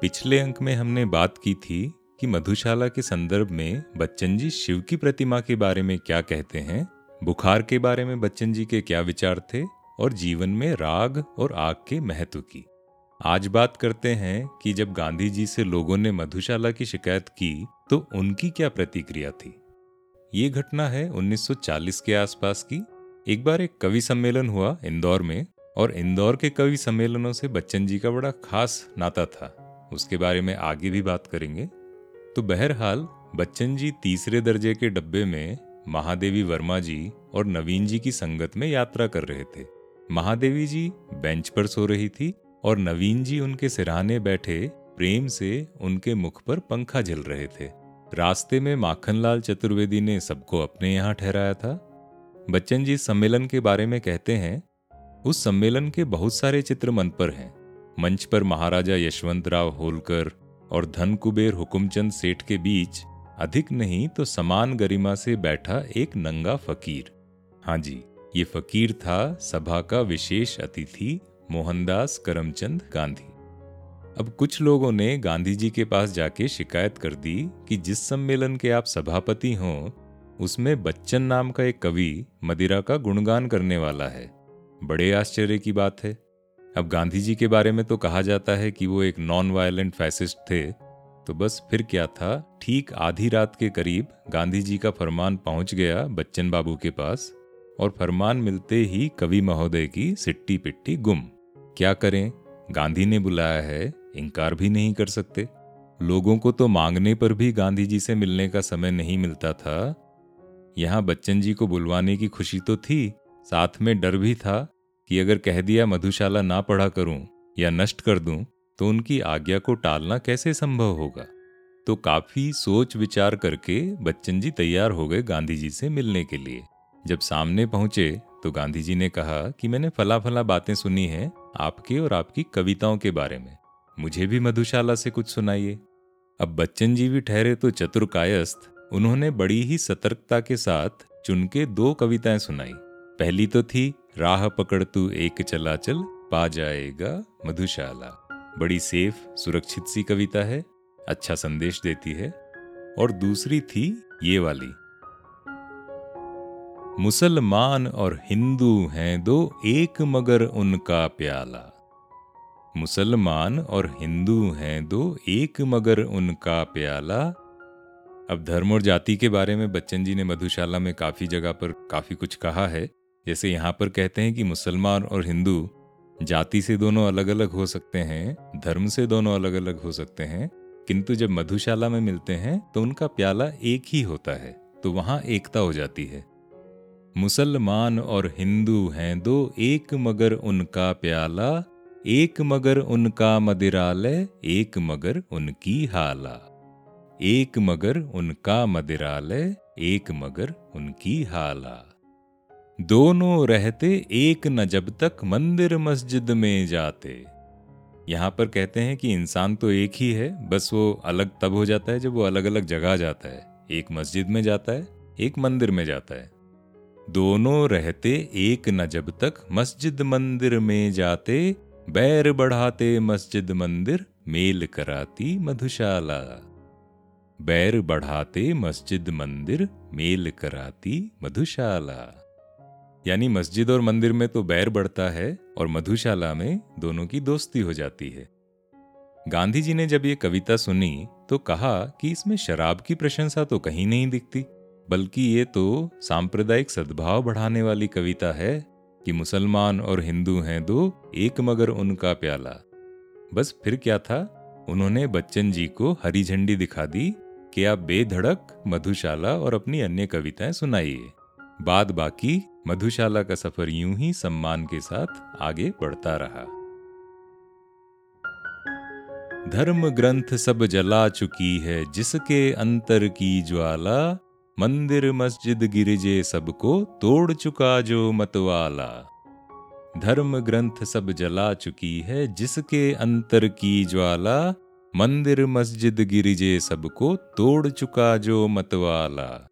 पिछले अंक में हमने बात की थी कि मधुशाला के संदर्भ में बच्चन जी शिव की प्रतिमा के बारे में क्या कहते हैं, बुखार के बारे में बच्चन जी के क्या विचार थे, और जीवन में राग और आग के महत्व की। आज बात करते हैं कि जब गांधी जी से लोगों ने मधुशाला की शिकायत की तो उनकी क्या प्रतिक्रिया थी। ये घटना है 1940 के आसपास की। एक बार एक कवि सम्मेलन हुआ इंदौर में, और इंदौर के कवि सम्मेलनों से बच्चन जी का बड़ा खास नाता था। उसके बारे में आगे भी बात करेंगे। तो बहरहाल, बच्चन जी तीसरे दर्जे के डब्बे में महादेवी वर्मा जी और नवीन जी की संगत में यात्रा कर रहे थे। महादेवी जी बेंच पर सो रही थी और नवीन जी उनके सिराने बैठे प्रेम से उनके मुख पर पंखा झल रहे थे। रास्ते में माखनलाल चतुर्वेदी ने सबको अपने यहाँ ठहराया था। बच्चन जी सम्मेलन के बारे में कहते हैं, उस सम्मेलन के बहुत सारे चित्र मन पर हैं। मंच पर महाराजा यशवंत राव होलकर और धन कुबेर हुकुमचंद सेठ के बीच अधिक नहीं तो समान गरिमा से बैठा एक नंगा फकीर। हाँ जी, ये फकीर था सभा का विशेष अतिथि मोहनदास करमचंद गांधी। अब कुछ लोगों ने गांधी जी के पास जाके शिकायत कर दी कि जिस सम्मेलन के आप सभापति हों, उसमें बच्चन नाम का एक कवि मदिरा का गुणगान करने वाला है। बड़े आश्चर्य की बात है। अब गांधी जी के बारे में तो कहा जाता है कि वो एक नॉन वायलेंट फैसिस्ट थे। तो बस फिर क्या था? ठीक आधी रात के करीब गांधी जी का फरमान पहुँच गया बच्चन बाबू के पास और फरमान मिलते ही कवि महोदय की सिट्टी पिट्टी गुम। क्या करें? गांधी ने बुलाया है, इनकार भी नहीं कर सकते। लोगों को तो मांगने पर भी गांधी जी से मिलने का समय नहीं मिलता था। यहाँ बच्चन जी को बुलवाने की खुशी तो थी, साथ में डर भी था। कि अगर कह दिया मधुशाला ना पढ़ा करूँ या नष्ट कर दूँ तो उनकी आज्ञा को टालना कैसे संभव होगा? तो काफ़ी सोच विचार करके बच्चन जी तैयार हो गए गांधी जी से मिलने के लिए। जब सामने पहुँचे तो गांधी जी ने कहा कि मैंने फला फला बातें सुनी हैं आपके और आपकी कविताओं के बारे में। मुझे भी मधुशाला से कुछ सुनाइए। अब बच्चन जी भी ठहरे तो चतुर कायस्थ उन्होंने बड़ी ही सतर्कता के साथ चुन के दो कविताएँ सुनाई। पहली तो थी राह पकड़ तू एक चला चल पा जाएगा मधुशाला। बड़ी सेफ़, सुरक्षित सी कविता है अच्छा संदेश देती है। और दूसरी थी ये वाली। मुसलमान और हिंदू हैं दो एक मगर उनका प्याला। मुसलमान और हिंदू हैं दो एक मगर उनका प्याला। अब धर्म और जाति के बारे में बच्चन जी ने मधुशाला में काफ़ी जगह पर काफ़ी कुछ कहा है। जैसे यहाँ पर कहते हैं कि मुसलमान और हिंदू जाति से दोनों अलग अलग हो सकते हैं, धर्म से दोनों अलग अलग हो सकते हैं, किंतु जब मधुशाला में मिलते हैं तो उनका प्याला एक ही होता है तो वहाँ एकता हो जाती है। मुसलमान और हिंदू हैं दो, एक मगर उनका प्याला, एक मगर उनका मदिरालय, एक मगर उनकी हाला। एक मगर उनका मदिरालय, एक मगर उनकी हाला। दोनों रहते एक न जब तक मंदिर मस्जिद में जाते। यहाँ पर कहते हैं कि इंसान तो एक ही है, बस वो अलग तब हो जाता है जब वो अलग अलग जगह जाता है। एक मस्जिद में जाता है, एक मंदिर में जाता है। दोनों रहते एक न जब तक मस्जिद मंदिर में जाते, बैर बढ़ाते मस्जिद मंदिर, मेल कराती मधुशाला। बैर बढ़ाते मस्जिद मंदिर, मेल कराती मधुशाला। यानी मस्जिद और मंदिर में तो बैर बढ़ता है और मधुशाला में दोनों की दोस्ती हो जाती है। गांधी जी ने जब ये कविता सुनी तो कहा कि इसमें शराब की प्रशंसा तो कहीं नहीं दिखती, बल्कि ये तो सांप्रदायिक सद्भाव बढ़ाने वाली कविता है कि मुसलमान और हिंदू हैं दो, एक मगर उनका प्याला। बस फिर क्या था? उन्होंने बच्चन जी को हरी झंडी दिखा दी कि आप बेधड़क, मधुशाला और अपनी अन्य कविताएँ सुनाइए। बाद बाकी मधुशाला का सफ़र यूँ ही सम्मान के साथ आगे बढ़ता रहा। धर्म ग्रंथ सब जला चुकी है, जिसके अंतर की ज्वाला, मंदिर मस्जिद गिरिजे सबको तोड़ चुका जो मतवाला। धर्म ग्रंथ सब जला चुकी है, जिसके अंतर की ज्वाला, मंदिर मस्जिद गिरिजे सबको तोड़ चुका जो मतवाला।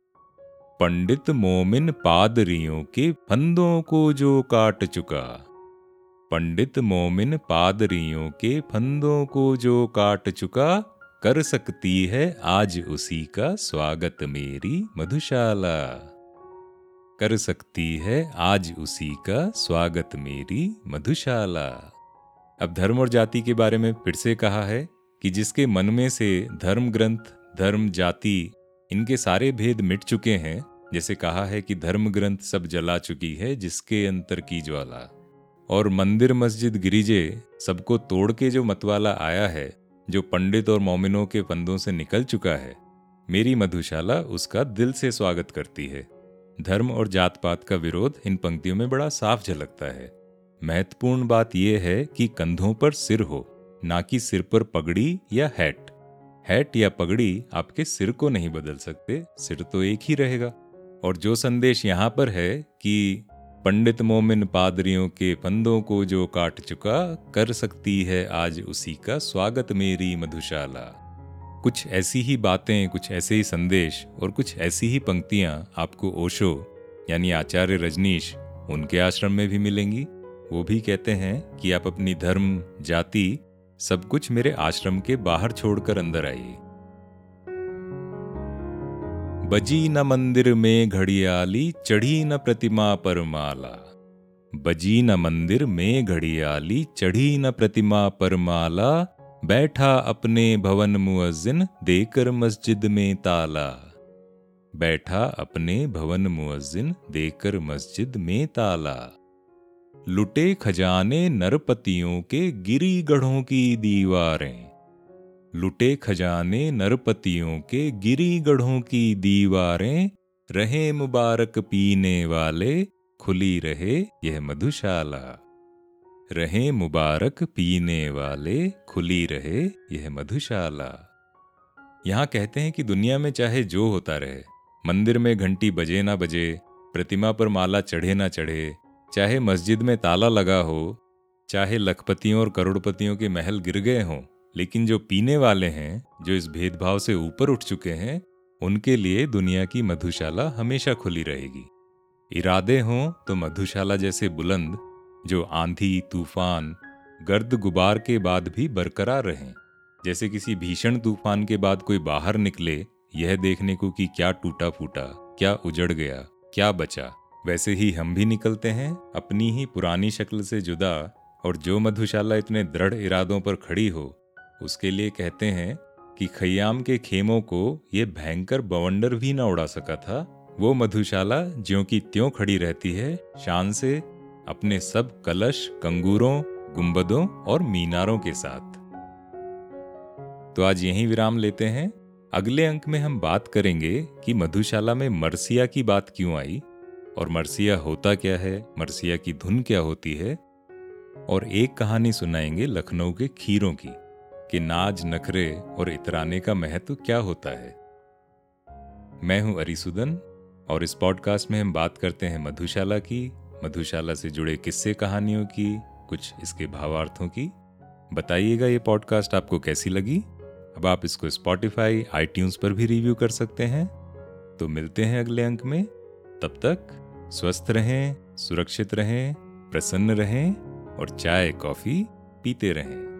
पंडित मोमिन पादरियों के फंदों को जो काट चुका। पंडित मोमिन पादरियों के फंदों को जो काट चुका, कर सकती है आज उसी का स्वागत मेरी मधुशाला। कर सकती है आज उसी का स्वागत मेरी मधुशाला। अब धर्म और जाति के बारे में फिर से कहा है कि जिसके मन में से धर्म ग्रंथ, धर्म जाति इनके सारे भेद मिट चुके हैं, जैसे कहा है कि धर्म ग्रंथ सब जला चुकी है जिसके अंतर की ज्वाला और मंदिर मस्जिद गिरिजे सबको तोड़ के जो मतवाला आया है, जो पंडित और मोमिनों के फंदों से निकल चुका है, मेरी मधुशाला उसका दिल से स्वागत करती है। धर्म और जात पात का विरोध इन पंक्तियों में बड़ा साफ़ झलकता है। महत्वपूर्ण बात यह है कि कंधों पर सिर हो, ना कि सिर पर पगड़ी या हैट। हैट या पगड़ी आपके सिर को नहीं बदल सकते, सिर तो एक ही रहेगा। और जो संदेश यहाँ पर है कि पंडित मोमिन पादरियों के फंदों को जो काट चुका, कर सकती है आज उसी का स्वागत मेरी मधुशाला। कुछ ऐसी ही बातें, कुछ ऐसे ही संदेश और कुछ ऐसी ही पंक्तियाँ आपको ओशो, यानी आचार्य रजनीश, उनके आश्रम में भी मिलेंगी। वो भी कहते हैं कि आप अपनी धर्म, जाति सब कुछ मेरे आश्रम के बाहर छोड़कर अंदर आई। बजी न मंदिर में घड़ियाली, चढ़ी न प्रतिमा पर माला। बजी न मंदिर में घड़ियाली, चढ़ी न प्रतिमा पर माला। बैठा अपने भवन मुअज्जिन, देकर मस्जिद में ताला। बैठा अपने भवन मुअज्जिन, देकर मस्जिद में ताला। लुटे खजाने नरपतियों के गिरी गढ़ों की दीवारें। लुटे खजाने नरपतियों के गिरी गढ़ों की दीवारें, रहे मुबारक पीने वाले, खुली रहे यह मधुशाला। रहे मुबारक पीने वाले, खुली रहे यह मधुशाला। यहाँ कहते हैं कि दुनिया में चाहे जो होता रहे, मंदिर में घंटी बजे ना बजे, प्रतिमा पर माला चढ़े ना चढ़े चाहे मस्जिद में ताला लगा हो, चाहे लखपतियों और करोड़पतियों के महल गिर गए हों, लेकिन जो पीने वाले हैं, जो इस भेदभाव से ऊपर उठ चुके हैं, उनके लिए दुनिया की मधुशाला हमेशा खुली रहेगी। इरादे हों तो मधुशाला जैसे बुलंद, जो आंधी, तूफ़ान, गर्द गुबार के बाद भी बरकरार रहें। जैसे किसी भीषण तूफ़ान के बाद कोई बाहर निकले, यह देखने को कि क्या टूटा फूटा क्या उजड़ गया, क्या बचा। वैसे ही हम भी निकलते हैं, अपनी ही पुरानी शक्ल से जुदा, और जो मधुशाला इतने दृढ़ इरादों पर खड़ी हो, उसके लिए कहते हैं कि खयाम के खेमों को ये भयंकर बवंडर भी ना उड़ा सका था। वो मधुशाला ज्यो की त्यों खड़ी रहती है, शान से अपने सब कलश, कंगूरों, गुंबदों और मीनारों के साथ। तो आज यहीं विराम लेते हैं। अगले अंक में हम बात करेंगे कि मधुशाला में मरसिया की बात क्यों आई और मरसिया होता क्या है? मरसिया की धुन क्या होती है? और एक कहानी सुनाएँगे लखनऊ के खीरों की, कि नाज नखरे और इतराने का महत्व क्या होता है। मैं हूँ अरिसुदन, और इस पॉडकास्ट में हम बात करते हैं मधुशाला की। मधुशाला से जुड़े किस्से कहानियों की, कुछ इसके भावार्थों की। बताइएगा ये पॉडकास्ट आपको कैसी लगी? अब आप इसको स्पॉटिफाई आई पर भी रिव्यू कर सकते हैं। तो मिलते हैं अगले अंक में। तब तक स्वस्थ रहें सुरक्षित रहें प्रसन्न रहें और चाय कॉफ़ी पीते रहें।